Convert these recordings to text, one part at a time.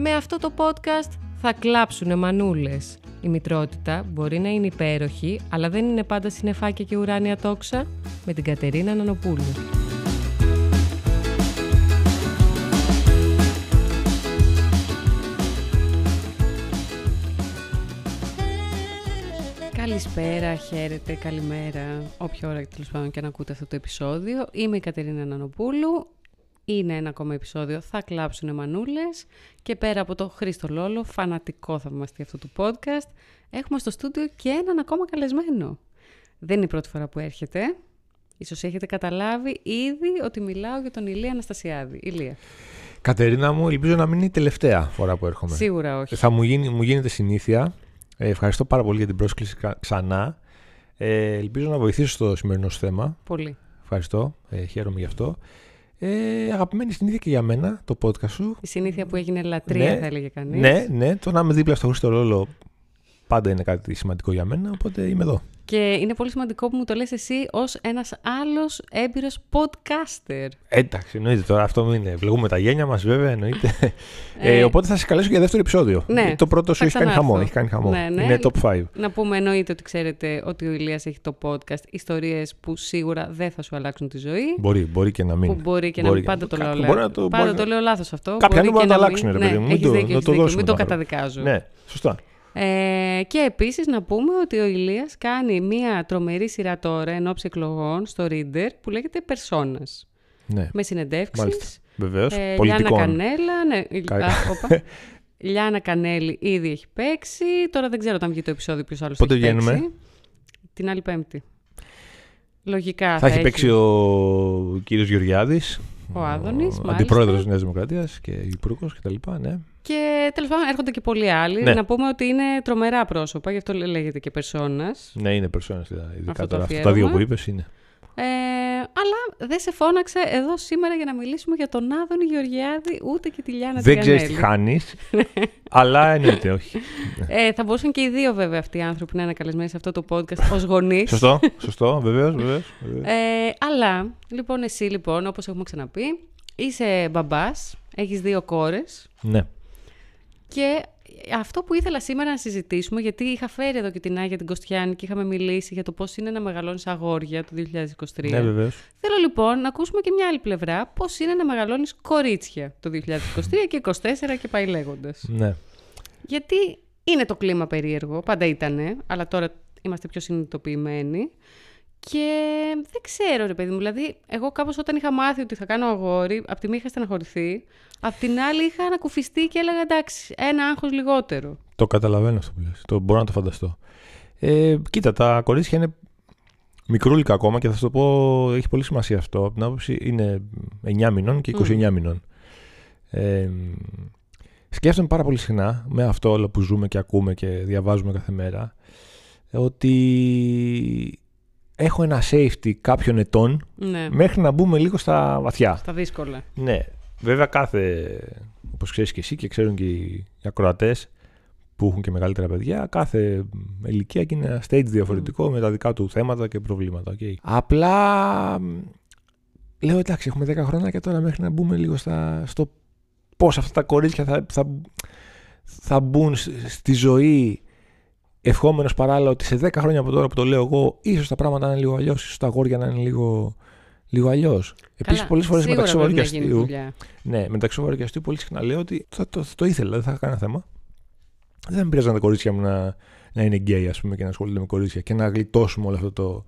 Με αυτό το podcast θα κλάψουνε μανούλες. Η μητρότητα μπορεί να είναι υπέροχη, αλλά δεν είναι πάντα συννεφάκια και ουράνια τόξα. Με την Κατερίνα Νανοπούλου. Καλησπέρα, χαίρετε, καλημέρα, όποια ώρα τέλος πάντων και να ακούτε αυτό το επεισόδιο. Είμαι η Κατερίνα Νανοπούλου. Είναι ένα ακόμα επεισόδιο Θα κλάψουν μανούλες και πέρα από το Χρήστο Λόλο, φανατικό θαυμαστή αυτού του podcast, έχουμε στο στούντιο και έναν ακόμα καλεσμένο. Δεν είναι η πρώτη φορά που έρχεται. Ίσως έχετε καταλάβει ήδη ότι μιλάω για τον Ηλία Αναστασιάδη. Ηλία. Κατερίνα μου, ελπίζω να μην είναι η τελευταία φορά που έρχομαι. Σίγουρα όχι. Θα μου, γίνει, μου γίνεται συνήθεια. Ε, ευχαριστώ πάρα πολύ για την πρόσκληση ξανά. Ε, ελπίζω να βοηθήσω στο σημερινό σου θέμα. Πολύ. Ευχαριστώ. Ε, χαίρομαι γι' αυτό. Ε, αγαπημένη συνήθεια και για μένα το podcast σου. Η συνήθεια που έγινε λατρεία, Ναι. θα έλεγε κανείς. Ναι, ναι, το να είμαι δίπλα στο Χρήστο Λόλο πάντα είναι κάτι σημαντικό για μένα, οπότε είμαι εδώ. Και είναι πολύ σημαντικό που μου το λες εσύ ως ένας άλλος έμπειρος podcaster. Εντάξει, εννοείται τώρα αυτό μην είναι. Βλεγούμε τα γένια μας, βέβαια, εννοείται. Ε, Ε, οπότε θα σε καλέσω για δεύτερο επεισόδιο. Ναι, το πρώτο σου θα έχει κάνει ξανάρθω. χαμό. Έχει κάνει χαμό. Ναι, ναι. Είναι top 5. Να πούμε εννοείται ότι ξέρετε ότι ο Ηλίας έχει το podcast ιστορίες που σίγουρα δεν θα σου αλλάξουν τη ζωή. Μπορεί, μπορεί και να μην. Που μπορεί και να Μπορεί μην. Πάντα το λέω, Κάποιοι λα- μπορεί να το- πάντα μπορεί το να- λέω λάθος αυτό. Κάποιοι Μπορεί άλλοι μπορούν και να το μην- αλλάξουν, ρε ναι, παιδί μου. Μην έχεις το- δίκιο, να έχεις το δίκιο. δώσουμε Μην το το άνθρωπο. καταδικάζω. Ναι, σωστά. Ε, και επίσης να πούμε ότι ο Ηλίας κάνει μία τρομερή σειρά τώρα εν ώψη εκλογών στο Reader που λέγεται Personas. Ναι, Με συνεντεύξεις. μάλιστα. Βεβαίως. Ε, Λιάννα Πολιτικών. Κανέλα, ναι. Κα- Α, όπα. Λιάννα Κανέλη ήδη έχει παίξει. Τώρα δεν ξέρω όταν βγει το επεισόδιο ποιος άλλος Πότε έχει βγαίνουμε; παίξει. Την άλλη πέμπτη. Λογικά Θα έχει παίξει ο κύριος Γεωργιάδης. Ο Άδωνης, μάλιστα. Αντιπρόεδρος της Νέας Δημοκρατίας και υπουργός κτλ. Ναι. Και τέλος πάντων έρχονται και πολλοί άλλοι. Ναι. Να πούμε ότι είναι τρομερά πρόσωπα, γι' αυτό λέγεται και Personas. ναι, είναι περσόνας. Ειδικά Αυτό το τώρα. Αυτά τα αφιέρωμα. δύο που είπες είναι. Ε, αλλά δεν σε φώναξε εδώ σήμερα για να μιλήσουμε για τον Άδωνη Γεωργιάδη ούτε και τη Λιάννα Δεν ξέρεις τι Τηγανέλη. χάνεις. αλλά εννοείται όχι. Ε, θα μπορούσαν και οι δύο βέβαια αυτοί οι άνθρωποι να είναι καλεσμένοι σε αυτό το podcast ως γονείς. Σωστό, σωστό, βεβαίως. Βεβαίως, Ε, αλλά, λοιπόν, εσύ λοιπόν, όπως έχουμε ξαναπεί, είσαι μπαμπάς, έχεις δύο κόρες Ναι. και αυτό που ήθελα σήμερα να συζητήσουμε, γιατί είχα φέρει εδώ και την Άγια την Κωστιάνη και είχαμε μιλήσει για το πώς είναι να μεγαλώνεις αγόρια το 2023. Ναι, βεβαίως. Θέλω λοιπόν να ακούσουμε και μια άλλη πλευρά, πώς είναι να μεγαλώνεις κορίτσια το 2023 και 2024 και πάει λέγοντας. Ναι. Γιατί είναι το κλίμα περίεργο, πάντα ήτανε, αλλά τώρα είμαστε πιο συνειδητοποιημένοι. Και δεν ξέρω, ρε παιδί μου. Δηλαδή, εγώ κάπως όταν είχα μάθει ότι θα κάνω αγόρι, απ' τη μία είχα στεναχωρηθεί, απ' την άλλη είχα ανακουφιστεί και έλεγα εντάξει, ένα άγχος λιγότερο. Το καταλαβαίνω αυτό που λες. Το μπορώ να το φανταστώ. Ε, κοίτα, τα κορίτσια είναι μικρούλικα ακόμα και θα σου το πω, έχει πολύ σημασία αυτό. Από την άποψη είναι 9 μηνών και 29 μηνών. Ε, σκέφτομαι πάρα πολύ συχνά με αυτό όλο που ζούμε και ακούμε και διαβάζουμε κάθε μέρα ότι έχω ένα safety κάποιων ετών Ναι, μέχρι να μπούμε λίγο στα βαθιά. στα δύσκολα. Ναι. Βέβαια κάθε, όπως ξέρεις και εσύ και ξέρουν και οι, οι ακροατές που έχουν και μεγαλύτερα παιδιά, κάθε ηλικία και είναι ένα stage διαφορετικό με τα δικά του θέματα και προβλήματα. οκ. Απλά μ, λέω εντάξει έχουμε 10 χρόνια και τώρα μέχρι να μπούμε λίγο στα, στο πώς αυτά τα κορίτσια θα, θα, θα μπουν σ- στη ζωή ευχόμενος παράλληλα ότι σε 10 χρόνια από τώρα που το λέω εγώ ίσως τα πράγματα να είναι λίγο αλλιώς, ίσως τα αγόρια να είναι λίγο, λίγο αλλιώς. Επίσης πολλές φορές σίγουρα μεταξύ πρέπει σοβαρού και να γίνει αστείου δουλειά. ναι, μεταξύ σοβαρού και αστείου πολύ συχνά λέω ότι θα το, θα το ήθελα, δεν θα είχα κανένα θέμα. Δεν με πειράζαν τα κορίτσια μου να, να είναι γκέι, ας πούμε, και να ασχολούνται με κορίτσια και να γλιτώσουμε όλο αυτό το.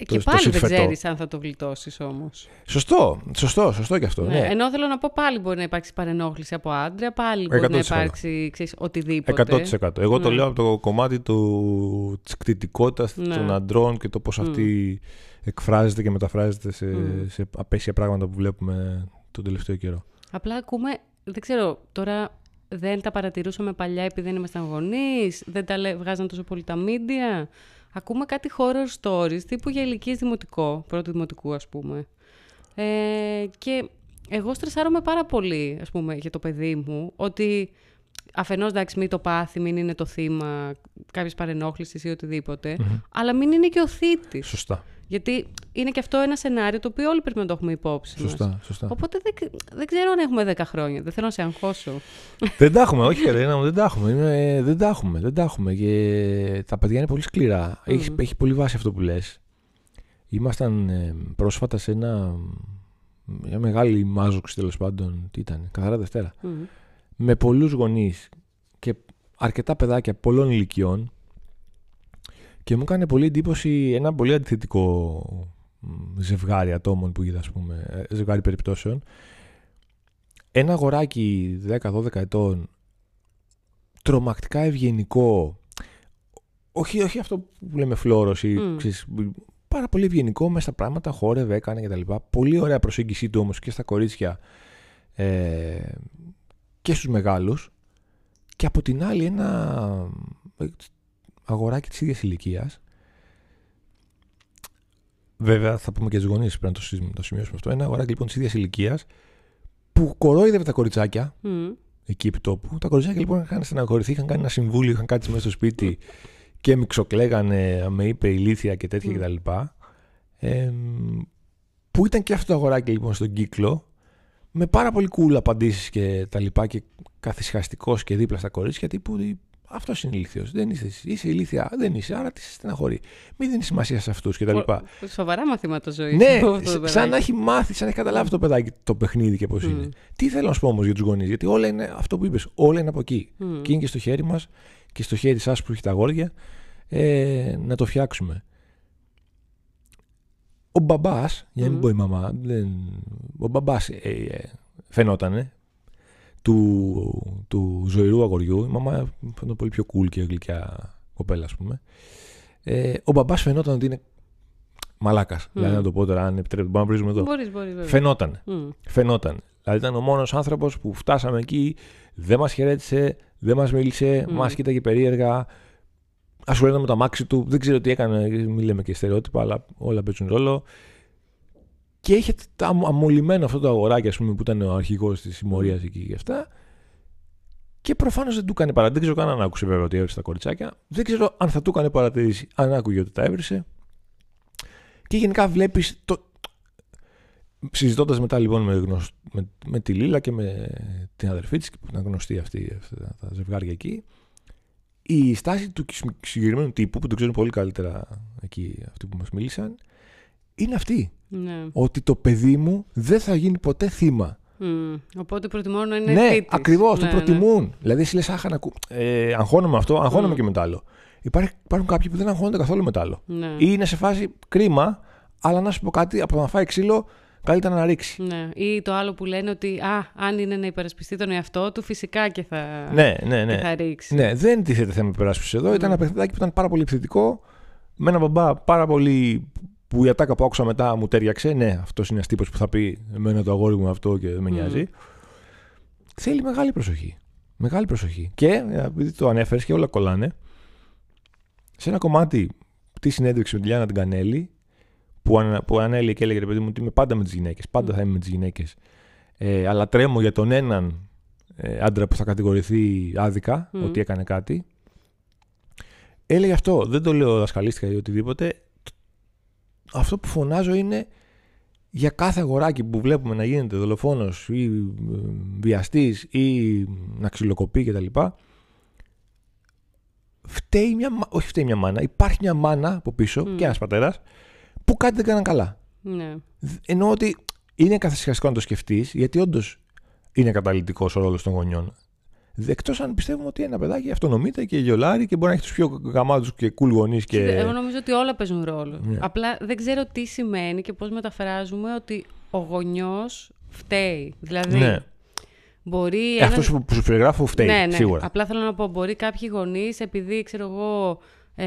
Ε, το- Και το πάλι δεν συμφετό. ξέρεις αν θα το γλιτώσεις όμως. Σωστό, σωστό, σωστό και αυτό. Ναι. Ναι, Ενώ θέλω να πω πάλι μπορεί να υπάρξει παρενόχληση από άντρα, πάλι μπορεί να 100%. υπάρξει ξέρεις, οτιδήποτε. 100%. Εγώ το Ναι. λέω από το κομμάτι του, της κτητικότητας Ναι. των αντρών και το πώς Μμ. αυτή εκφράζεται και μεταφράζεται σε, Μμ. σε απέσια πράγματα που βλέπουμε τον τελευταίο καιρό. Απλά ακούμε, δεν ξέρω, τώρα δεν τα παρατηρούσαμε παλιά επειδή δεν ήμασταν γονείς, δεν τα λέ- βγάζαν τόσο πολύ τα media. Ακούμε κάτι horror stories τύπου για ηλικίες δημοτικό, πρώτου δημοτικού ας πούμε. Ε, και εγώ στρεσάρομαι πάρα πολύ, ας πούμε, για το παιδί μου, ότι αφενός εντάξει μην το πάθει, μην είναι το θύμα κάποιες παρενόχλησης ή οτιδήποτε, αλλά μην είναι και ο θήτης. Σωστά. Γιατί είναι και αυτό ένα σενάριο το οποίο όλοι πρέπει να το έχουμε υπόψη. μας. Σωστά, σωστά. Οπότε δεν, δεν ξέρω αν έχουμε 10 χρόνια. Δεν θέλω να σε αγχώσω. δεν τα έχουμε, όχι Κατερίνα μου, δεν τα έχουμε. Είναι, δεν τα έχουμε, δεν τα έχουμε. Και τα παιδιά είναι πολύ σκληρά. Έχεις, έχει πολύ βάση αυτό που λες. Ήμασταν ε, πρόσφατα σε ένα, μια μεγάλη μάζοξη τέλος πάντων. Τι ήταν, καθαρά Δευτέρα. Μμμ. Με πολλούς γονείς και αρκετά παιδάκια πολλών ηλικιών και μου έκανε πολύ εντύπωση ένα πολύ αντιθετικό μ, ζευγάρι ατόμων που είδα, ας πούμε, ε, ζευγάρι περιπτώσεων. Ένα αγοράκι 10-12 ετών, τρομακτικά ευγενικό, όχι, όχι αυτό που λέμε φλόρος ή Μμ. ξέρεις, πάρα πολύ ευγενικό μέσα στα πράγματα, χόρευε, έκανε κτλ. Πολύ ωραία προσέγγιση του όμως και στα κορίτσια ε, και στους μεγάλους και από την άλλη ένα ε, αγοράκι της ίδιας ηλικίας βέβαια θα πούμε και τις γονείς πρέπει να το, συζη- το σημειώσουμε αυτό ένα αγοράκι λοιπόν της ίδιας ηλικίας που κορόιδευε τα κοριτσάκια Μμ. εκεί επί τόπου. Τα κοριτσάκια λοιπόν είχαν στεναχωρηθεί, είχαν κάνει ένα συμβούλιο, είχαν κάτσει μέσα στο σπίτι και μιξοκλέγανε, με είπε ηλίθεια και τέτοια Μμ. κτλ. Ε, που ήταν και αυτό το αγοράκι λοιπόν στον κύκλο με πάρα πολύ cool απαντήσεις και τα λοιπά και καθησυχαστικός και δίπλα στα κορίτσια τύπου αυτός είναι ηλίθιος. Δεν είσαι εσύ. Είσαι ηλίθια. Δεν είσαι. Άρα τι σε στεναχωρεί. Μην δίνεις σημασία σε αυτούς κτλ. Πο- Σοβαρά μαθήματα ζωής. Ναι, σαν να έχει μάθει, σαν να έχει καταλάβει το παιδάκι το παιχνίδι και πώς Μμ. είναι. Τι θέλω να σου πω όμως για τους γονείς, Γιατί όλα είναι αυτό που είπες, όλα είναι από εκεί. Μμ. Και είναι και στο χέρι μας και στο χέρι σας που έχει τα αγόρια ε, να το φτιάξουμε. Ο μπαμπάς, για να μην Μμ. πω η μαμά, δεν, ο μπαμπάς ε, ε, φαινότανε του, του ζωηρού αγοριού. Η μαμά φαίνεται πολύ πιο cool και γλυκιά κοπέλα, ας πούμε. Ε, ο μπαμπάς φαινόταν ότι είναι μαλάκας. Δηλαδή, να το πω τώρα, αν επιτρέπετε, μπορούμε να βρίζουμε εδώ. Μπορείς, μπορείς, βέβαια. Φαινόταν. Μμ. Φαινόταν. Δηλαδή ήταν ο μόνος άνθρωπος που φτάσαμε εκεί, δεν μας χαιρέτησε, δεν μας μίλησε, Μμ. μας κοίταγε περίεργα. Ασχολιόταν με το αμάξι του. Δεν ξέρω τι έκανε, μην λέμε και στερεότυπα, αλλά όλα παίζουν ρόλο. Και είχε τα αμ- αμολυμένο αυτό το αγοράκι, ας πούμε, που ήταν ο αρχηγός της συμμορίας εκεί και αυτά. Και προφανώς δεν του έκανε παρατήρηση. Δεν ξέρω καν αν άκουσε βέβαια ότι έβρισε τα κοριτσάκια. Δεν ξέρω αν θα του έκανε παρατήρηση αν άκουγε ότι τα έβρισε. Και γενικά βλέπεις το, Συζητώντας μετά λοιπόν με, γνωσ... με, με τη Λίλα και με την αδερφή της, που ήταν γνωστή αυτή, αυτά τα ζευγάρια εκεί, η στάση του συγκεκριμένου τύπου, που το ξέρουν πολύ καλύτερα εκεί αυτοί που μας μίλησαν, είναι αυτή. Ναι. Ότι το παιδί μου δεν θα γίνει ποτέ θύμα. Μμ. Οπότε προτιμώ να είναι ναι, θήτης. ακριβώς, το Ναι, προτιμούν. Δηλαδή, εσύ λες, Αχ, να ακού... ε, αγχώνομαι αυτό, αγχώνομαι Μμ. και με το άλλο. Υπάρχει, υπάρχουν κάποιοι που δεν αγχώνονται καθόλου με το άλλο. Ναι. Ή είναι σε φάση κρίμα, αλλά να σου πω κάτι, από το να φάει ξύλο, καλύτερα να ρίξει. Ναι. Ή το άλλο που λένε ότι α, αν είναι να υπερασπιστεί τον εαυτό του, φυσικά και θα, Ναι, ναι, και ναι. θα ρίξει. Ναι, δεν τίθεται θέμα υπεράσπισης εδώ. Ήταν Ναι. ένα παιχνιδάκι που ήταν πάρα πολύ επιθετικό. Με ένα μπαμπά πάρα πολύ. Που η ατάκα που άκουσα μετά μου τέριαξε. Ναι, αυτός είναι ένας τύπος που θα πει Εμένα το αγόρι μου αυτό και δεν με Μμ. νοιάζει. Θέλει μεγάλη προσοχή. Μεγάλη προσοχή. Και επειδή το ανέφερες και όλα κολλάνε, σε ένα κομμάτι τη συνέντευξη με τη Λιάννα την Κανέλη, που, ανα, που ανέλυε και έλεγε ρε παιδί μου ότι είμαι πάντα με τις γυναίκες, πάντα Μμ. θα είμαι με τις γυναίκες. Ε, αλλά τρέμω για τον έναν ε, άντρα που θα κατηγορηθεί άδικα Μμ. ότι έκανε κάτι. Έλεγε αυτό. Δεν το λέω δασκαλίστηκα ή οτιδήποτε. Αυτό που φωνάζω είναι για κάθε αγοράκι που βλέπουμε να γίνεται δολοφόνος ή ε, βιαστής ή να ξυλοκοπεί κτλ. Φταίει μια, μα- όχι φταίει μια μάνα, υπάρχει μια μάνα από πίσω Μμ. και ένας πατέρας που κάτι δεν κάναν καλά. Ναι. Εννοώ ότι είναι καθυσυχαστικό να το σκεφτείς, γιατί όντως είναι καταλητικό ο ρόλος των γονιών. Εκτός αν πιστεύουμε ότι ένα παιδάκι αυτονομείται και γιολάρει και μπορεί να έχει τους πιο γαμάτους και cool γονείς. Και... Εγώ νομίζω ότι όλα παίζουν ρόλο. Ναι. Απλά δεν ξέρω τι σημαίνει και πώς μεταφράζουμε ότι ο γονιός φταίει. Δηλαδή, Ναι. μπορεί... Ε, ένας- Αυτός που σου περιγράφω φταίει, ναι, ναι. σίγουρα. Απλά θέλω να πω, μπορεί κάποιοι γονείς επειδή, ξέρω εγώ, ε,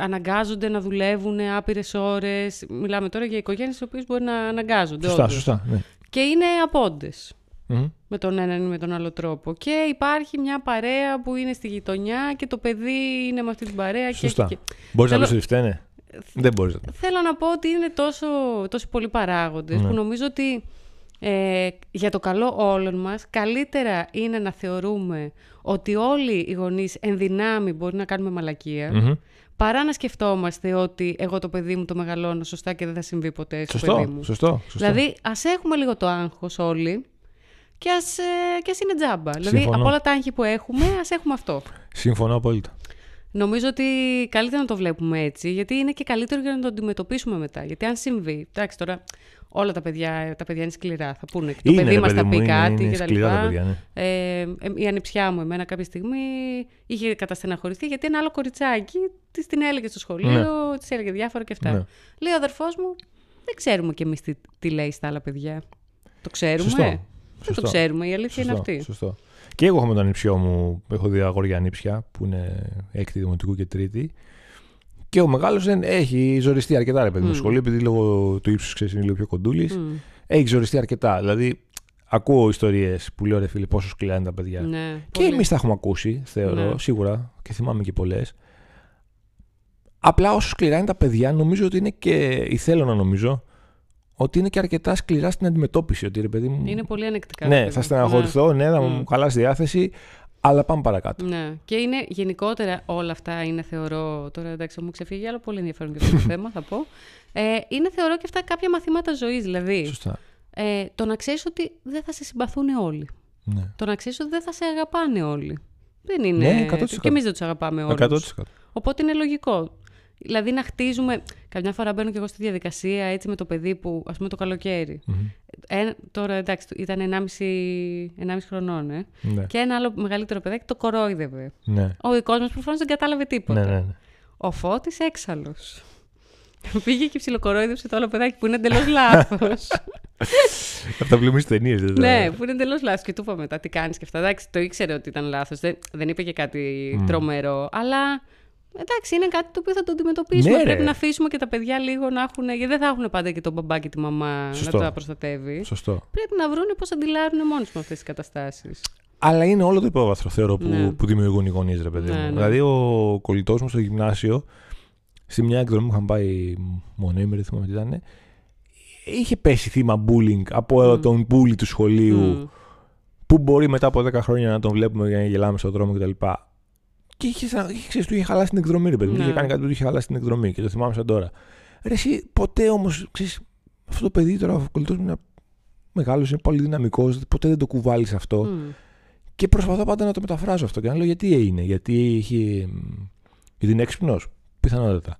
αναγκάζονται να δουλεύουν άπειρες ώρες. Μιλάμε τώρα για οικογένειες οι οποίες μπορεί να αναγκάζονται. Σωστά, όντως. σωστά. Ναι. Και είναι απόντες Μμμ. Με τον έναν ή με τον άλλο τρόπο. Και υπάρχει μια παρέα που είναι στη γειτονιά και το παιδί είναι με αυτή την παρέα. Και, Σωστά. και, Μπορείς να Θέλω- πεις ότι φταίνε; Δεν μπορείς να Θέλω να πω ότι είναι τόσο, τόσο πολλοί παράγοντες Ναι. που νομίζω ότι ε, για το καλό όλων μας, καλύτερα είναι να θεωρούμε ότι όλοι οι γονείς εν δυνάμει μπορεί να κάνουμε μαλακία, Μμμ. παρά να σκεφτόμαστε ότι εγώ το παιδί μου το μεγαλώνω σωστά και δεν θα συμβεί ποτέ στο Σωστό, παιδί μου. σωστό, σωστό. Δηλαδή, ας έχουμε λίγο το άγχος όλοι και ας, ε, και ας είναι τζάμπα. Δηλαδή, Συμφωνώ. από όλα τα άγχη που έχουμε, ας έχουμε αυτό. Συμφωνώ απόλυτα. Νομίζω ότι καλύτερα να το βλέπουμε έτσι, γιατί είναι και καλύτερο για να το αντιμετωπίσουμε μετά. Γιατί αν συμβεί, εντάξει τώρα όλα τα παιδιά, τα παιδιά είναι σκληρά, θα πούνε. Το Είναι, παιδί ρε μας παιδί θα μου, πει είναι- κάτι είναι και τα σκληρά τα λοιπά. παιδιά, ναι. Ε, ε, η ανιψιά μου εμένα κάποια στιγμή είχε καταστεναχωρηθεί γιατί ένα άλλο κοριτσάκι της την έλεγε στο σχολείο, Ναι. της έλεγε διάφορα και αυτά. Ναι. Λέει ο αδερφός μου, δεν ξέρουμε κι εμείς τι, τι λέει στα άλλα παιδιά. Το ξέρουμε. Σωστό. Δεν Σωστό. το ξέρουμε, η αλήθεια είναι Σωστό, αυτή. Σωστό. Και εγώ έχω με τον ανιψιό μου, έχω δύο αγόρια ανήψια που είναι έκτη δημοτικού και τρίτη. Και ο μεγάλος δεν έχει ζοριστεί αρκετά, ρε παιδί μου, Μμ. στο σχολείο, επειδή λόγω του ύψους ξέρεις είναι λίγο πιο κοντούλης. Μμ. Έχει ζοριστεί αρκετά. Δηλαδή, ακούω ιστορίες που λέω ρε φίλε, πόσο σκληρά είναι τα παιδιά. Ναι, Και πολύ. εμείς τα έχουμε ακούσει, θεωρώ, Ναι. σίγουρα, και θυμάμαι και πολλές. Απλά όσο σκληρά είναι τα παιδιά, νομίζω ότι είναι και. ή θέλω να νομίζω, ότι είναι και αρκετά σκληρά στην αντιμετώπιση. Ότι ρε παιδί μου. Είναι πολύ ανεκτικά. ναι, τα θα παιδιά. στεναχωρηθώ, ναι, θα Μμ. μου χαλάσει διάθεση, αλλά πάμε παρακάτω. Ναι. Και είναι γενικότερα όλα αυτά είναι θεωρώ. Τώρα εντάξει, μου ξεφύγει άλλο πολύ ενδιαφέρον και αυτό το θέμα, θα πω. Ε, είναι θεωρώ και αυτά κάποια μαθήματα ζωής. Δηλαδή, Σωστά. ε, το να ξέρεις ότι δεν θα σε συμπαθούν όλοι. Ναι. Το να ξέρεις ότι δεν θα σε αγαπάνε όλοι. Δεν είναι. Ναι, 100%. Και εμείς δεν τους αγαπάμε όλους. 100%. Οπότε είναι λογικό. Δηλαδή να χτίζουμε. Καμιά φορά μπαίνω και εγώ στη διαδικασία έτσι με το παιδί που, ας πούμε, το καλοκαίρι. Μμμ. Ε, τώρα εντάξει, ήταν 1,5, 1,5 χρονών, ε. Ναι. Και ένα άλλο μεγαλύτερο παιδάκι το κορόιδευε. Ναι. Ο δικός μας προφανώς δεν κατάλαβε τίποτα. Ναι, ναι, ναι. Ο Φώτης έξαλλος. Πήγε και ψιλοκορόιδευσε το άλλο παιδάκι που είναι εντελώς λάθος. Από τα βλέπουμε στι ταινίες, δεν ναι, που είναι εντελώς λάθος. Και του είπα μετά τι κάνεις και αυτά. Εντάξει, το ήξερε ότι ήταν λάθος. Δεν, δεν είπε και κάτι Μμ. τρομερό. Αλλά εντάξει, είναι κάτι το οποίο θα το αντιμετωπίσουμε. Ναι, Πρέπει ρε. να αφήσουμε και τα παιδιά λίγο να έχουν. Γιατί δεν θα έχουν πάντα και τον μπαμπά και τη μαμά Σωστό. να τα προστατεύει. Σωστό. Πρέπει να βρούνε πώς αντιλάρουν μόνοι με αυτές τις καταστάσεις. Αλλά είναι όλο το υπόβαθρο, θεωρώ, που, Ναι. που δημιουργούν οι γονείς, ρε παιδί Ναι, μου. ναι. Δηλαδή, ο κολλητός μου στο γυμνάσιο, σε μια εκδρομή που είχαν πάει μονέμερη, θυμάμαι τι ήταν, είχε πέσει θύμα bullying από Μμ. τον bully του σχολείου, Μμ. που μπορεί μετά από 10 χρόνια να τον βλέπουμε για να γελάμε στον δρόμο κτλ. Και είχε, σαν- είχε, ξέρεις, του είχε χαλάσει την εκδρομή, ρε παιδί μου. Ναι. Είχε κάνει κάτι που του είχε χαλάσει την εκδρομή και το θυμάμαι σαν τώρα. Ρε, εσύ ποτέ όμως, αυτό το παιδί τώρα, ο κολλητός μου είναι μεγάλος, είναι πολύ δυναμικός, ποτέ δεν το κουβάλεις αυτό. Μμ. Και προσπαθώ πάντα να το μεταφράζω αυτό και να λέω γιατί είναι. Γιατί έχει. μ, Γιατί είναι έξυπνος. Πιθανότατα.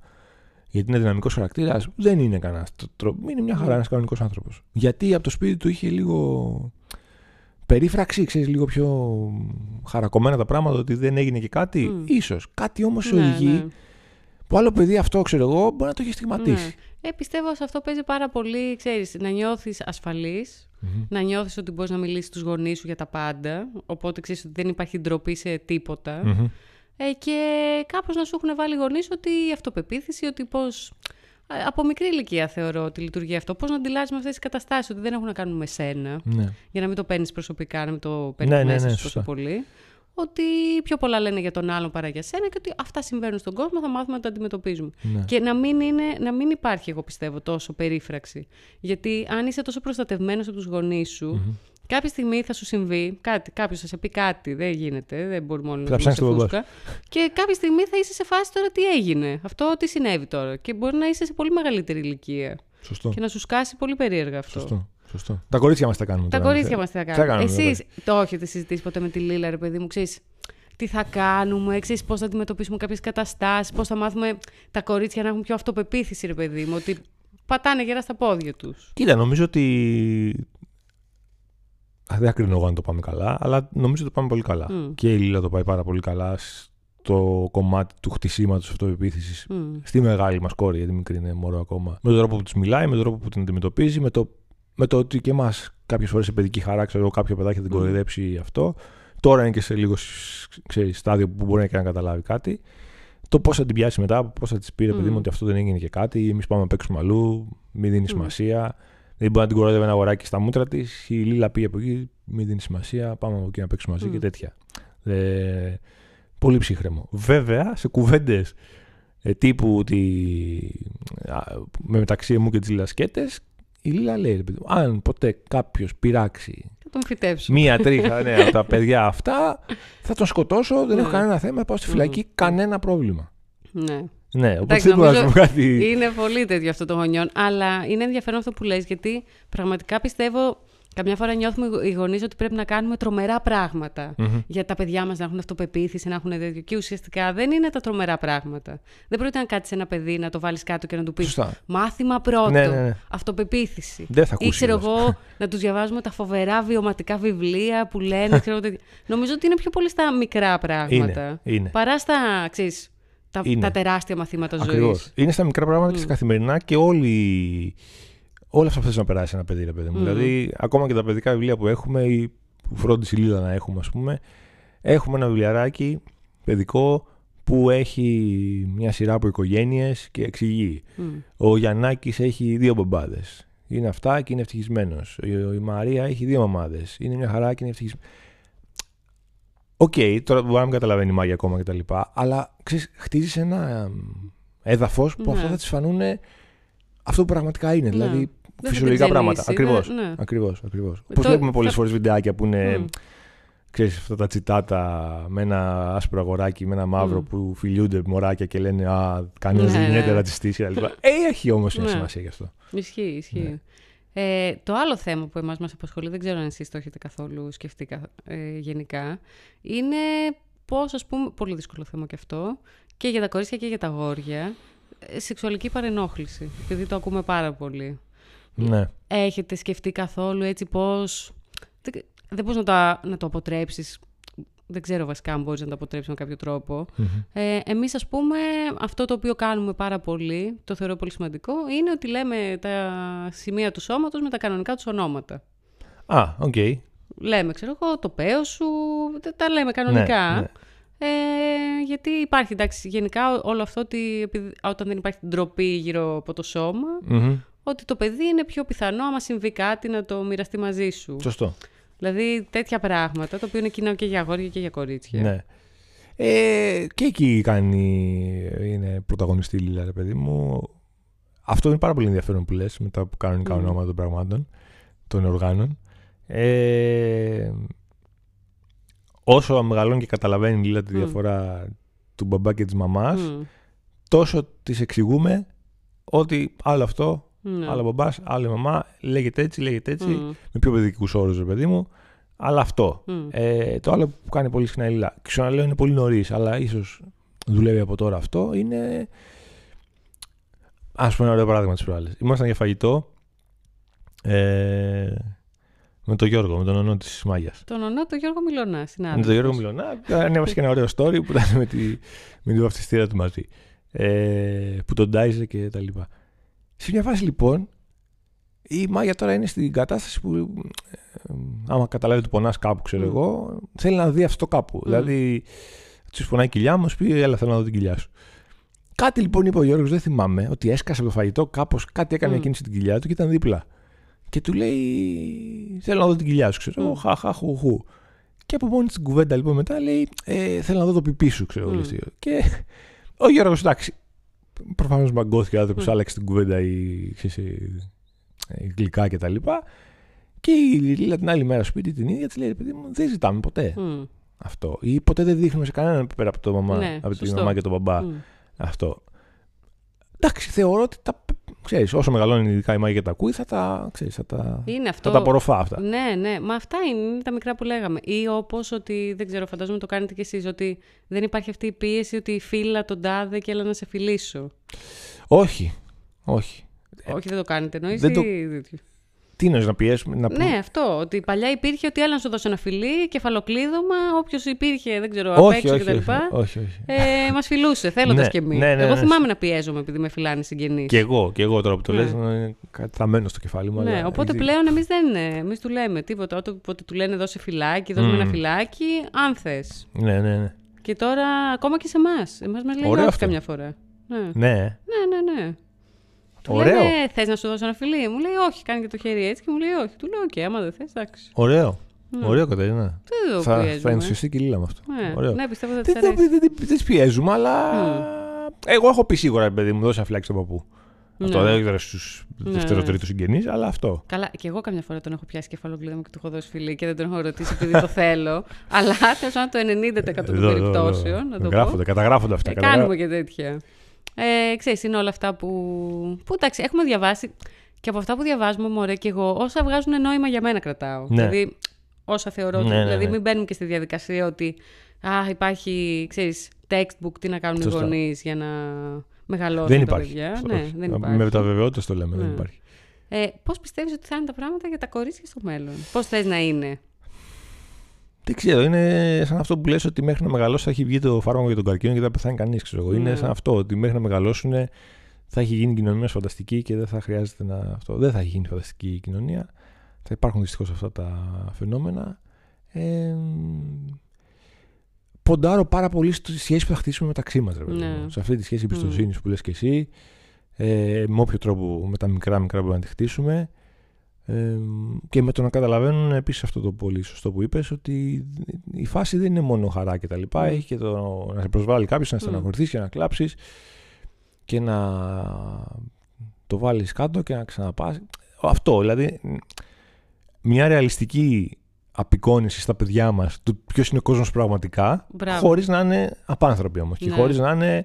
Γιατί είναι δυναμικός χαρακτήρας. Δεν είναι κανένας. Είναι μια χαρά Mm. ένας κανονικός άνθρωπος. Γιατί από το σπίτι του είχε λίγο. Περίφραξη, ξέρεις, λίγο πιο χαρακωμένα τα πράγματα, ότι δεν έγινε και κάτι. Mm. Ίσως. Κάτι όμως σε Ναι, οδηγεί. ναι. Που άλλο παιδί αυτό, ξέρω εγώ, μπορεί να το έχεις στιγματίσει. Ναι. Ε, πιστεύω σε αυτό παίζει πάρα πολύ, ξέρεις, να νιώθεις ασφαλής, Μμμ. να νιώθεις ότι μπορείς να μιλήσεις στους γονείς σου για τα πάντα, οπότε ξέρεις ότι δεν υπάρχει ντροπή σε τίποτα. Μμμ. Ε, και κάπως να σου έχουν βάλει οι γονείς ότι η αυτοπεποίθηση, ότι πώς... ε, Από μικρή ηλικία θεωρώ ότι λειτουργεί αυτό. Πώς να αντιλάζεις με αυτές τις καταστάσεις, ότι δεν έχουν να κάνουν με σένα. Ναι. Για να μην το παίρνεις προσωπικά, να μην το παίρνεις Ναι, ναι, μέσα ναι, σου σωστά. τόσο πολύ. Ότι πιο πολλά λένε για τον άλλον παρά για σένα και ότι αυτά συμβαίνουν στον κόσμο, θα μάθουμε να τα αντιμετωπίζουμε. Ναι. Και να μην, είναι, να μην υπάρχει, εγώ πιστεύω, τόσο περίφραξη. Γιατί αν είσαι τόσο προστατευμένος από τους γονείς σου, Μμμ. Κάποια στιγμή θα σου συμβεί κάτι, κάποιος θα σε πει κάτι. Δεν γίνεται, δεν μπορούμε όλοι Θα να ψάξεις είμαστε τον μπαμπά φούσκα. Και κάποια στιγμή θα είσαι σε φάση τώρα τι έγινε. Αυτό τι συνέβη τώρα. Και μπορεί να είσαι σε πολύ μεγαλύτερη ηλικία. Σωστό. Και να σου σκάσει πολύ περίεργα αυτό. Σωστό. Σωστό. Τα κορίτσια μας τα κάνουμε. Τα τώρα, κορίτσια ναι. μας τι θα Τι θα κάνουν. κάνουμε, Εσείς το έχετε συζητήσεις ποτέ με τη Λίλα, ρε παιδί μου, ξέρεις. Τι θα κάνουμε, ξέρεις πώς θα αντιμετωπίσουμε κάποιες καταστάσεις, πώς θα μάθουμε τα κορίτσια να έχουν πιο αυτοπεποίθηση, ρε παιδί μου, ότι πατάνε γερά στα πόδια τους. Κοίτα, νομίζω ότι. Α, δεν ακρινώ εγώ αν το πάμε καλά, αλλά νομίζω ότι το πάμε πολύ καλά. Μμ. Και η Λίλα το πάει πάρα πολύ καλά στο κομμάτι του χτισήματος αυτοπεποίθηση. Mm. Στη μεγάλη μας κόρη, γιατί η μικρή είναι μωρό ακόμα. Με τον τρόπο που της μιλάει, με τον τρόπο που την αντιμετωπίζει, με το, με το ότι και εμάς κάποιες φορές σε παιδική χαρά, ξέρω εγώ, κάποιο παιδάκι θα την Μμ. κοροϊδέψει αυτό. Τώρα είναι και σε λίγο ξέρεις, στάδιο που μπορεί και να καταλάβει κάτι. Το πώς θα την πιάσει μετά, πώς θα της πει, ρε παιδί Μμ. μου, ότι αυτό δεν έγινε και κάτι, εμείς πάμε να παίξουμε αλλού, μην δίνει Μμ. σημασία. Δεν μπορεί να την κοροϊδεύει ένα αγοράκι στα μούτρα της. Η Λίλα πήγε από εκεί, μην δίνει σημασία, πάμε από εκεί να παίξουμε μαζί Μμ. και τέτοια. Ε, πολύ ψύχρεμο. Βέβαια, σε κουβέντες τύπου ότι α, με μεταξύ μου και τις Λασκέτε, η Λίλα λέει, ρε παιδί μου, αν ποτέ κάποιος πειράξει Θα τον φυτέψω. μία τρίχα ναι, από τα παιδιά αυτά, θα τον σκοτώσω, δεν Ναι. έχω κανένα θέμα, πάω στη φυλακή, κανένα πρόβλημα. Ναι. Ναι, οπότε Εντάξει, δεν μπορώ να νομίζω σου πω κάτι. Είναι πολύ τέτοιο αυτό των γονιών, αλλά είναι ενδιαφέρον αυτό που λες, γιατί πραγματικά πιστεύω καμιά φορά νιώθουμε οι γονείς ότι πρέπει να κάνουμε τρομερά πράγματα Μμμ. για τα παιδιά μας να έχουν αυτοπεποίθηση, να έχουν τέτοιο. Και ουσιαστικά δεν είναι τα τρομερά πράγματα. Δεν πρόκειται να κάτσεις ένα παιδί να το βάλεις κάτω και να του πεις Σωστά. μάθημα πρώτο, Ναι, ναι, ναι. αυτοπεποίθηση. Δεν θα Ή ακούσει. ξέρω κιόλας. εγώ να τους διαβάζουμε τα φοβερά βιωματικά βιβλία που λένε. Ξέρω, εγώ, τέτοια. Νομίζω ότι είναι πιο πολύ στα μικρά πράγματα. Είναι, είναι. Παρά στα, ξέρεις, τα, Είναι. τα τεράστια μαθήματα ζωής. Ακριβώς. Είναι στα μικρά πράγματα και στα καθημερινά και όλοι. Όλα αυτά που θες να περάσει ένα παιδί, ρε παιδί μου. Μμμ. Δηλαδή, ακόμα και τα παιδικά βιβλία που έχουμε ή που φρόντισε η Λίλα να έχουμε, ας πούμε, έχουμε ένα βιβλιαράκι παιδικό που έχει μια σειρά από οικογένειες και εξηγεί. Μμ. Ο Γιαννάκης έχει δύο μπαμπάδες. Είναι αυτά και είναι ευτυχισμένος. Η Μαρία έχει δύο μαμάδες. Είναι μια χαρά και είναι ευτυχισμένη. Οκ, τώρα μπορεί να μην καταλαβαίνει η Μάγια ακόμα κτλ. Αλλά ξέρεις, χτίζεις ένα έδαφος που Ναι. αυτά θα της φανούν αυτό που πραγματικά είναι. Ναι. Δηλαδή Δεν θα φυσιολογικά την πράγματα. ξενίσει, Ακριβώς. ναι, ναι. Ακριβώς, ακριβώς. Ε, Πώς το- βλέπουμε πολλές θα- φορές βιντεάκια που είναι. Μμ. Ξέρεις, αυτά τα τσιτάτα με ένα άσπρο αγοράκι, με ένα μαύρο Μμ. που φιλιούνται μωράκια και λένε Α, κανένα δεν Ναι, γίνεται ναι. ρατσιστή κτλ. Ε, έχει όμως μια Ναι. σημασία γι' αυτό. Ισχύει, ισχύει. Ναι. Ε, το άλλο θέμα που εμάς μας απασχολεί, δεν ξέρω αν εσείς το έχετε καθόλου σκεφτεί κα- ε, γενικά, είναι πώς, ας πούμε, πολύ δύσκολο θέμα και αυτό, και για τα κορίτσια και για τα αγόρια, ε, σεξουαλική παρενόχληση, επειδή το ακούμε πάρα πολύ. Ναι. Έχετε σκεφτεί καθόλου έτσι πώς... Δεν, δεν μπορείς να το, να το αποτρέψεις. Δεν ξέρω βασικά αν μπορείς να το αποτρέψεις με κάποιο τρόπο. Μμμ. Ε, εμείς ας πούμε αυτό το οποίο κάνουμε πάρα πολύ, το θεωρώ πολύ σημαντικό, είναι ότι λέμε τα σημεία του σώματος με τα κανονικά τους ονόματα. Α, οκ. Λέμε, ξέρω εγώ, το παίο σου, τα- τα λέμε κανονικά. Ναι, ναι. Ε, γιατί υπάρχει, εντάξει, γενικά ό- όλο αυτό ότι επειδή- όταν δεν υπάρχει ντροπή γύρω από το σώμα, Μμμ. ότι το παιδί είναι πιο πιθανό άμα συμβεί κάτι να το μοιραστεί μαζί σου. Σωστό. Δηλαδή τέτοια πράγματα, το οποίο είναι κοινό και για αγόρια και για κορίτσια. Ναι. Ε, και εκεί κάνει, είναι πρωταγωνιστή η Λίλα, ρε παιδί μου. Αυτό είναι πάρα πολύ ενδιαφέρον που λες με τα κανονικά Μμμ. ονόματα των πραγμάτων, των οργάνων. Ε, όσο μεγαλώνει και καταλαβαίνει η Λίλα τη Μμ. διαφορά του μπαμπά και της μαμάς, Μμ. τόσο της εξηγούμε ότι άλλο αυτό, Ναι. άλλο μπαμπάς, άλλο η μαμά, λέγεται έτσι, λέγεται έτσι, Μμ. με πιο παιδικούς όρους, ρε παιδί μου, αλλά αυτό. Μμ. Ε, το άλλο που κάνει πολύ συχνά η Λίλα, ξαναλέω είναι πολύ νωρίς, αλλά ίσως δουλεύει από τώρα αυτό, είναι. Α πούμε ένα ωραίο παράδειγμα της προάλλης. Ήμασταν για φαγητό ε, με τον Γιώργο, με τον ονό της Μάγιας. Τον ονό του Γιώργο Μιλωνά, Με συνάδελφος. τον Γιώργο Μιλωνά, ανέβασε και ένα ωραίο story που ήταν με, τη, με την βαφτιστήρα του μαζί. Ε, που τον τάιζε και τα λοιπά. Σε μια φάση λοιπόν, η Μάγια τώρα είναι στην κατάσταση που, ε, άμα καταλάβει ότι πονάς κάπου, ξέρω Μμ. εγώ, θέλει να δει αυτό κάπου. Μμ. Δηλαδή, τους πονάει η κοιλιά μου, σου πει, Έλα, θέλω να δω την κοιλιά σου. Κάτι λοιπόν είπε ο Γιώργος, δεν θυμάμαι, ότι έσκασε από το φαγητό, κάπως κάτι έκανε Μμ. εκείνη στην κοιλιά του και ήταν δίπλα. Και του λέει, Θέλω να δω την κοιλιά σου, ξέρω εγώ, Μμ. χα, χα, χου, χου. Και από μόνη στην κουβέντα λοιπόν μετά λέει, ε, Θέλω να δω το πιπί σου, ξέρω εγώ. Μμ. λες τι. Και ο Γιώργος, εντάξει, προφανώς μαγκώθηκε ο άνθρωπος, Μμ. άλλαξε την κουβέντα ή ξέρεις, ε, ε, γλυκά κτλ. Και, και η Λίλα την άλλη μέρα σπίτι την ίδια της λέει: «Ρε παιδί μου, δεν ζητάμε ποτέ Μμ. αυτό. Ή ποτέ δεν δείχνουμε σε κανέναν πέρα από, το μαμά, Ναι, από τη σωστό. μαμά και τον μπαμπά Μμ. αυτό. Εντάξει, θεωρώ ότι τα, ξέρεις, όσο μεγαλώνει ειδικά η μάγια και τα ακούει, θα τα, ξέρεις, θα τα, Είναι αυτό. θα τα απορροφά αυτά. Ναι, ναι, μα αυτά είναι, είναι τα μικρά που λέγαμε. Ή όπως ότι, δεν ξέρω, φαντάζομαι το κάνετε κι εσείς, ότι δεν υπάρχει αυτή η πίεση ότι φίλα τον τάδε και έλα να σε φιλήσω. Όχι, όχι. Όχι, δεν το κάνετε, εννοείς δεν το- ή- Τι εννοείς να πιέσουμε, να πούμε. Ναι, αυτό. Ότι παλιά υπήρχε ότι έλα να σου δώσω ένα φιλί, κεφαλοκλείδωμα, όποιος υπήρχε, δεν ξέρω, απ' όχι, έξω όχι, κτλ. όχι, όχι, όχι. Ε, Μας φιλούσε, θέλοντας Ναι, κι εμείς. ναι, ναι, Εγώ ναι. θυμάμαι να πιέζομαι επειδή με φιλάνε οι συγγενείς. Και εγώ, και εγώ τώρα που το Ναι. λες, είναι κάτι θαμμένο στο κεφάλι μου. Ναι, αλλά οπότε έτσι- πλέον εμείς δεν εμείς του λέμε τίποτα. Ό,τι- Όποτε του λένε δώσε φιλάκι, δώσε με Μμμ. ένα φιλάκι, αν θες. Ναι, ναι, ναι. Και τώρα ακόμα και σε εμάς. Εμάς μας λέει Ωραίο όχι αυτό. καμιά φορά. Ναι, ναι, Ναι, ναι. Ναι. Του ωραίο. λέμε, θες να σου δώσω ένα φιλί. Μου λέει όχι, κάνει και το χέρι έτσι και μου λέει όχι. Του λέω, οκ, άμα δεν θες, εντάξει. Ωραίο. Ναι. Ωραίο, Κατερίνα. Δεν το Θα, πιέζουμε. θα ενθουσιαστεί και η Λίλα με αυτό. Ναι, Ωραίο. ναι, πιστεύω ότι Δεν θα δεν- της αρέσει. δεν- δεν- δεν τις πιέζουμε, αλλά. Εγώ έχω πει σίγουρα, ρε παιδί μου, δώσε ένα φυλάκι στον παππού. Ναι. Ναι. Αυτό δεν ξέρω στους Ναι, δεύτερο-τρίτου συγγενείς, αλλά αυτό. Καλά, και εγώ καμιά φορά τον έχω πιάσει κεφαλοκλείδωμα και του έχω δώσει φιλί και δεν τον έχω ρωτήσει επειδή το θέλω. Αλλά τέλος πάντων το 90% των Εδώ, εδώ, εδώ. περιπτώσεων. Να το πω. Γράφονται, καταγράφονται αυτά. Ε, καταγράφονται. κάνουμε και τέτοια. Ε, ξέρεις, είναι όλα αυτά που, που εντάξει, έχουμε διαβάσει και από αυτά που διαβάζουμε, μωρέ, και εγώ, όσα βγάζουν νόημα για μένα κρατάω. Ναι. Δηλαδή, όσα θεωρώ. ότι- Ναι, ναι, δηλαδή, ναι. μην μπαίνουμε και στη διαδικασία ότι α, υπάρχει, ξέρεις, textbook, τι να κάνουν Σωστά. οι γονείς για να μεγαλώσουν Δεν τα υπάρχει. παιδιά. Όχι. Ναι, δεν υπάρχει. Με τα βεβαιότητα το λέμε, δεν Ναι. υπάρχει. Ε, πώς πιστεύεις ότι θα είναι τα πράγματα για τα κορίτσια στο μέλλον; Πώς θες να είναι; Δεν ξέρω, είναι σαν αυτό που λες ότι μέχρι να μεγαλώσει θα έχει βγει το φάρμακο για τον καρκίνο και δεν θα πεθάνει κανείς. Ναι. Είναι σαν αυτό, ότι μέχρι να μεγαλώσουν θα έχει γίνει η κοινωνία μας φανταστική και δεν θα χρειάζεται να. Αυτό. Δεν θα έχει γίνει φανταστική η κοινωνία. Θα υπάρχουν δυστυχώς αυτά τα φαινόμενα. Ε, ποντάρω πάρα πολύ στη σχέση που θα χτίσουμε μεταξύ μας. Ναι. Σε αυτή τη σχέση εμπιστοσύνης που λες και εσύ. Ε, με όποιο τρόπο με τα μικρά μικρά μπορούμε να τη χτίσουμε. Ε, και με το να καταλαβαίνουν επίσης αυτό το πολύ σωστό που είπες, ότι η φάση δεν είναι μόνο χαρά και τα λοιπά. Mm. Έχει και το να σε προσβάλλει κάποιος, να στεναχωρηθείς και να κλάψεις και να το βάλεις κάτω και να ξαναπάς. Αυτό δηλαδή. Μια ρεαλιστική απεικόνηση στα παιδιά μας του ποιος είναι ο κόσμος πραγματικά, Μπράβο. χωρίς να είναι απάνθρωποι όμως και Ναι. χωρίς να είναι.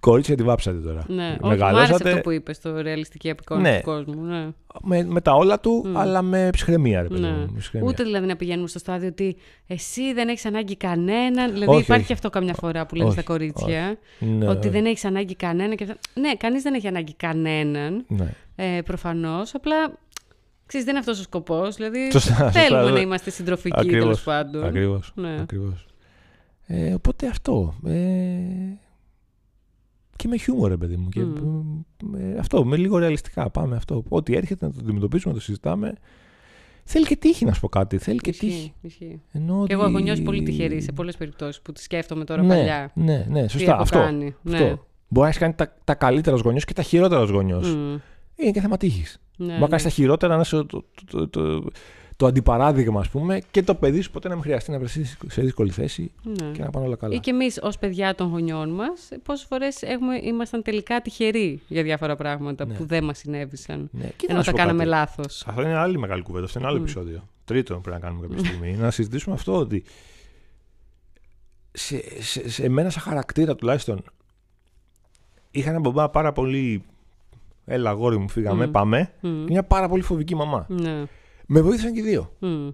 Κορίτσια τη βάψατε τώρα. Ναι, όχι, μου άρεσε Μεγαλώσατε αυτό που είπες, το ρεαλιστική απεικόνηση Ναι. του κόσμου. Ναι. με, με τα όλα του, Μμ. αλλά με ψυχραιμία, ρε παιδί Ναι. μου, με ψυχραιμία. Ούτε δηλαδή να πηγαίνουμε στο στάδιο ότι εσύ δεν έχεις ανάγκη κανέναν. Δηλαδή Όχι, υπάρχει όχι. και αυτό καμιά φορά που λένε Όχι, στα κορίτσια. Ναι, Ότι δεν έχεις ανάγκη κανέναν. Και... αυτά. Ναι, κανείς δεν έχει ανάγκη κανέναν. ναι. Ε, Προφανώς. Απλά ξέρεις, δεν είναι αυτός ο σκοπός. Δηλαδή Σωστά, σωστά, θέλουμε ναι. να είμαστε συντροφικοί Ακριβώς, τέλο πάντων. Ακριβώς, Ναι. ακριβώς. Ε, οπότε αυτό. Ε, και με χιούμορ, ρε παιδί μου. Και, Μμ. ε, αυτό, με λίγο ρεαλιστικά. Πάμε αυτό. Ό,τι έρχεται να το αντιμετωπίσουμε, να το συζητάμε. Θέλει και τύχη, να σου πω κάτι. Θέλει και τύχη. Ισχύει, ισχύει. Ενώ Και εγώ ότι- έχω νιώσει πολύ τυχερή σε πολλές περιπτώσεις που τη σκέφτομαι τώρα ναι, παλιά. Ναι, ναι, Τι σωστά. έχω Αυτό. κάνει. αυτό. Ναι. Μπορεί να έχεις κάνει τα, τα καλύτερα ως γονιός και τα χειρότερα ως γονιός. Μμ. Είναι και θέμα τύχης. Ναι, Μπορεί να ναι. κάνει τα χειρότερα να είσαι το, το, το, το, το αντιπαράδειγμα, ας πούμε, και το παιδί σου ποτέ να μην χρειαστεί να βρεθεί σε δύσκολη θέση Ναι. και να πάνε όλα καλά. Ή και εμείς ως παιδιά των γονιών μας, πόσες φορές ήμασταν τελικά τυχεροί για διάφορα πράγματα Ναι. που δεν μας συνέβησαν. Ναι, και να Ενώ σου τα πω κάναμε κάτι. λάθος. Αυτό είναι άλλη μεγάλη κουβέντα. Αυτό είναι άλλο Μμ. επεισόδιο. Τρίτο πρέπει να κάνουμε κάποια στιγμή. να συζητήσουμε αυτό ότι σε, σε, σε μένα σαν χαρακτήρα τουλάχιστον είχα έναν μπαμπά πάρα πολύ έλα αγόρι μου φύγαμε Μμ. πάμε και μια πάρα πολύ φοβική μαμά. Ναι. Με βοήθησαν και οι δύο. Μμ.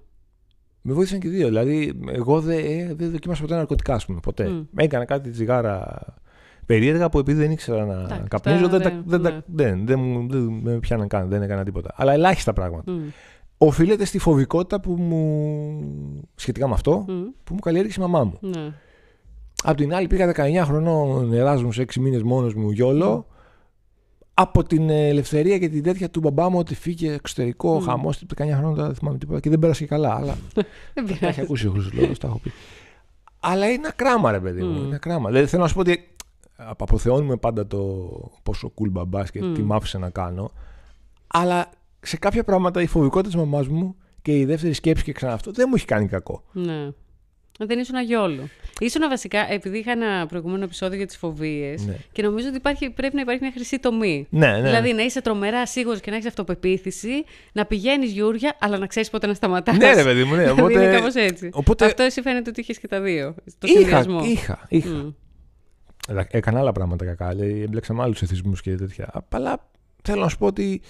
Με βοήθησαν και οι δύο. Δηλαδή, εγώ δεν ε, δεν δοκίμασα ποτέ ναρκωτικά, ας πούμε. Ποτέ. Μμ. Έκανα κάτι τσιγάρα περίεργα που επειδή δεν ήξερα να Εντάξει, καπνίζω, αυτά δεν, τα- δεν- δεν, τα- ναι. δεν, δεν, μου- δεν με πιάναν καν, δεν έκανα τίποτα. Αλλά ελάχιστα πράγματα. Μμ. Οφείλεται στη φοβικότητα που μου. σχετικά με αυτό, Μμ. που μου καλλιέργησε η μαμά μου. Ναι. Απ' την άλλη, πήγα 19 χρονών Εράσμου, 6 μήνες μόνος μου γιόλο. Από την ελευθερία και την τέτοια του μπαμπά μου ότι φύγε εξωτερικό, Μμ. χαμός. 19 χρόνια τώρα δεν θυμάμαι τίποτα και δεν πέρασε και καλά. Αλλά Δεν τα έχει πειράζει. ακούσει ο Χρυσός Λόγο, τα έχω πει. Αλλά είναι ακράμα, ρε παιδί μου. Μμ. Είναι ακράμα. Δηλαδή θέλω να σου πω ότι αποθεώνουμε πάντα το πόσο cool μπαμπάς και Μμ. τι μ' άφησε να κάνω. Αλλά σε κάποια πράγματα η φοβικότητα της μαμάς μου και η δεύτερη σκέψη και ξανά αυτό δεν μου έχει κάνει κακό. Ναι. Δεν ήσουν αγιόλου. Ήσουν βασικά, επειδή είχα ένα προηγούμενο επεισόδιο για τις φοβίες Ναι. και νομίζω ότι υπάρχει, πρέπει να υπάρχει μια χρυσή τομή. Ναι, ναι. Δηλαδή να είσαι τρομερά σίγουρο και να έχεις αυτοπεποίθηση, να πηγαίνεις γιούρια, αλλά να ξέρεις πότε να σταματάς. Ναι, ρε παιδί μου, ναι. Δηλαδή Οπότε, είναι κάπως έτσι. οπότε Αυτό εσύ φαίνεται ότι είχες και τα δύο. Το είχα, συνδυασμό. είχα, είχα. Μμ. Ε, Έκανα άλλα πράγματα κακά. Δηλαδή, έμπλεξα με άλλους εθισμούς και τέτοια. Αλλά θέλω να σου πω ότι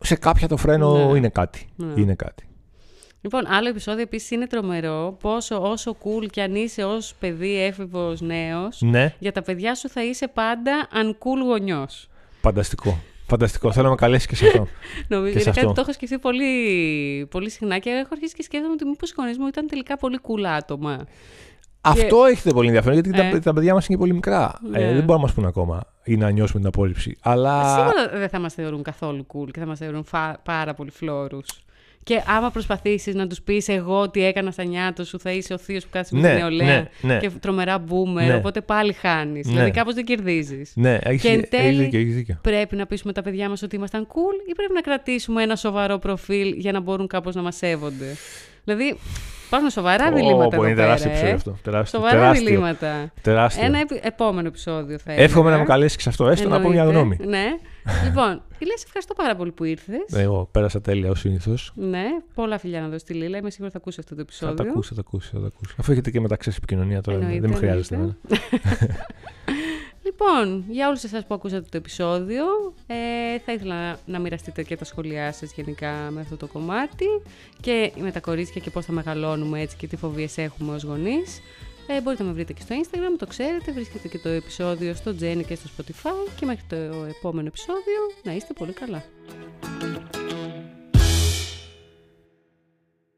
σε κάποια το φρένο Ναι. είναι κάτι. Ναι. Είναι κάτι. Λοιπόν, άλλο επεισόδιο επίσης είναι τρομερό πόσο όσο cool κι αν είσαι ως παιδί, έφηβος, νέος, Ναι, για τα παιδιά σου θα είσαι πάντα uncool γονιός. φανταστικό. Φανταστικό. Θέλω να με καλέσεις και σε αυτό. Νομίζω Και σε είναι κάτι αυτό. που το έχω σκεφτεί πολύ, πολύ συχνά και έχω αρχίσει και σκέφτομαι ότι μήπως οι γονείς μου ήταν τελικά πολύ cool άτομα. Αυτό έχετε πολύ ενδιαφέρον γιατί Ε. τα, τα παιδιά μας είναι πολύ μικρά. Ναι. Ε, δεν μπορούν να μας πούν ακόμα ή να νιώσουμε την απόρριψη. Αλλά. Σίγουρα δεν θα μας θεωρούν καθόλου cool και θα μας θεωρούν φα- πάρα πολύ φλόρους. Και άμα προσπαθήσεις να τους πεις εγώ τι έκανα στα νιάτα σου, θα είσαι ο θείος που κάθεται με Ναι, την νεολαία ναι, ναι. και τρομερά boomer, Ναι. οπότε πάλι χάνεις. Ναι. Δηλαδή κάπως δεν κερδίζεις. Ναι, έχει Και εν τέλει- δίκιο. Έχεις δίκιο. Πρέπει να πείσουμε τα παιδιά μας ότι ήμασταν cool ή πρέπει να κρατήσουμε ένα σοβαρό προφίλ για να μπορούν κάπως να μας σέβονται. Δηλαδή, Υπάρχουν σοβαρά διλήμματα. Ω, εδώ είναι τεράστιο πέρα, επεισόδιο ε. αυτό. Τεράστιο. Σοβαρά τεράστιο, διλήμματα. τεράστιο. Ένα επι- επόμενο επεισόδιο θα έλεγα. Εύχομαι να με καλέσεις και σε αυτό, έστω να πω μια Εννοείται. γνώμη. Ναι. λοιπόν, η Λέα, σε ευχαριστώ πάρα πολύ που ήρθες. Εγώ πέρασα τέλεια ως συνήθως. Ναι, πολλά φιλιά να δώσεις τη Λίλα. Είμαι σίγουρη θα ακούσει αυτό το Θα επεισόδιο. τα ακούσει, θα τα ακούσει, θα τα ακούσει. Αφού έχετε και μεταξύ επικοινωνία τώρα, Εννοείται, δεν με χρειάζεται. εννοείται. εμένα. Λοιπόν, για όλους εσάς που ακούσατε το επεισόδιο, ε, θα ήθελα να, να μοιραστείτε και τα σχόλιά σας γενικά με αυτό το κομμάτι και με τα κορίτσια και πώς θα μεγαλώνουμε έτσι και τι φοβίες έχουμε ως γονείς. Ε, μπορείτε να με βρείτε και στο Instagram, το ξέρετε, βρίσκετε και το επεισόδιο στο Jenny και στο Spotify και μέχρι το επόμενο επεισόδιο να είστε πολύ καλά.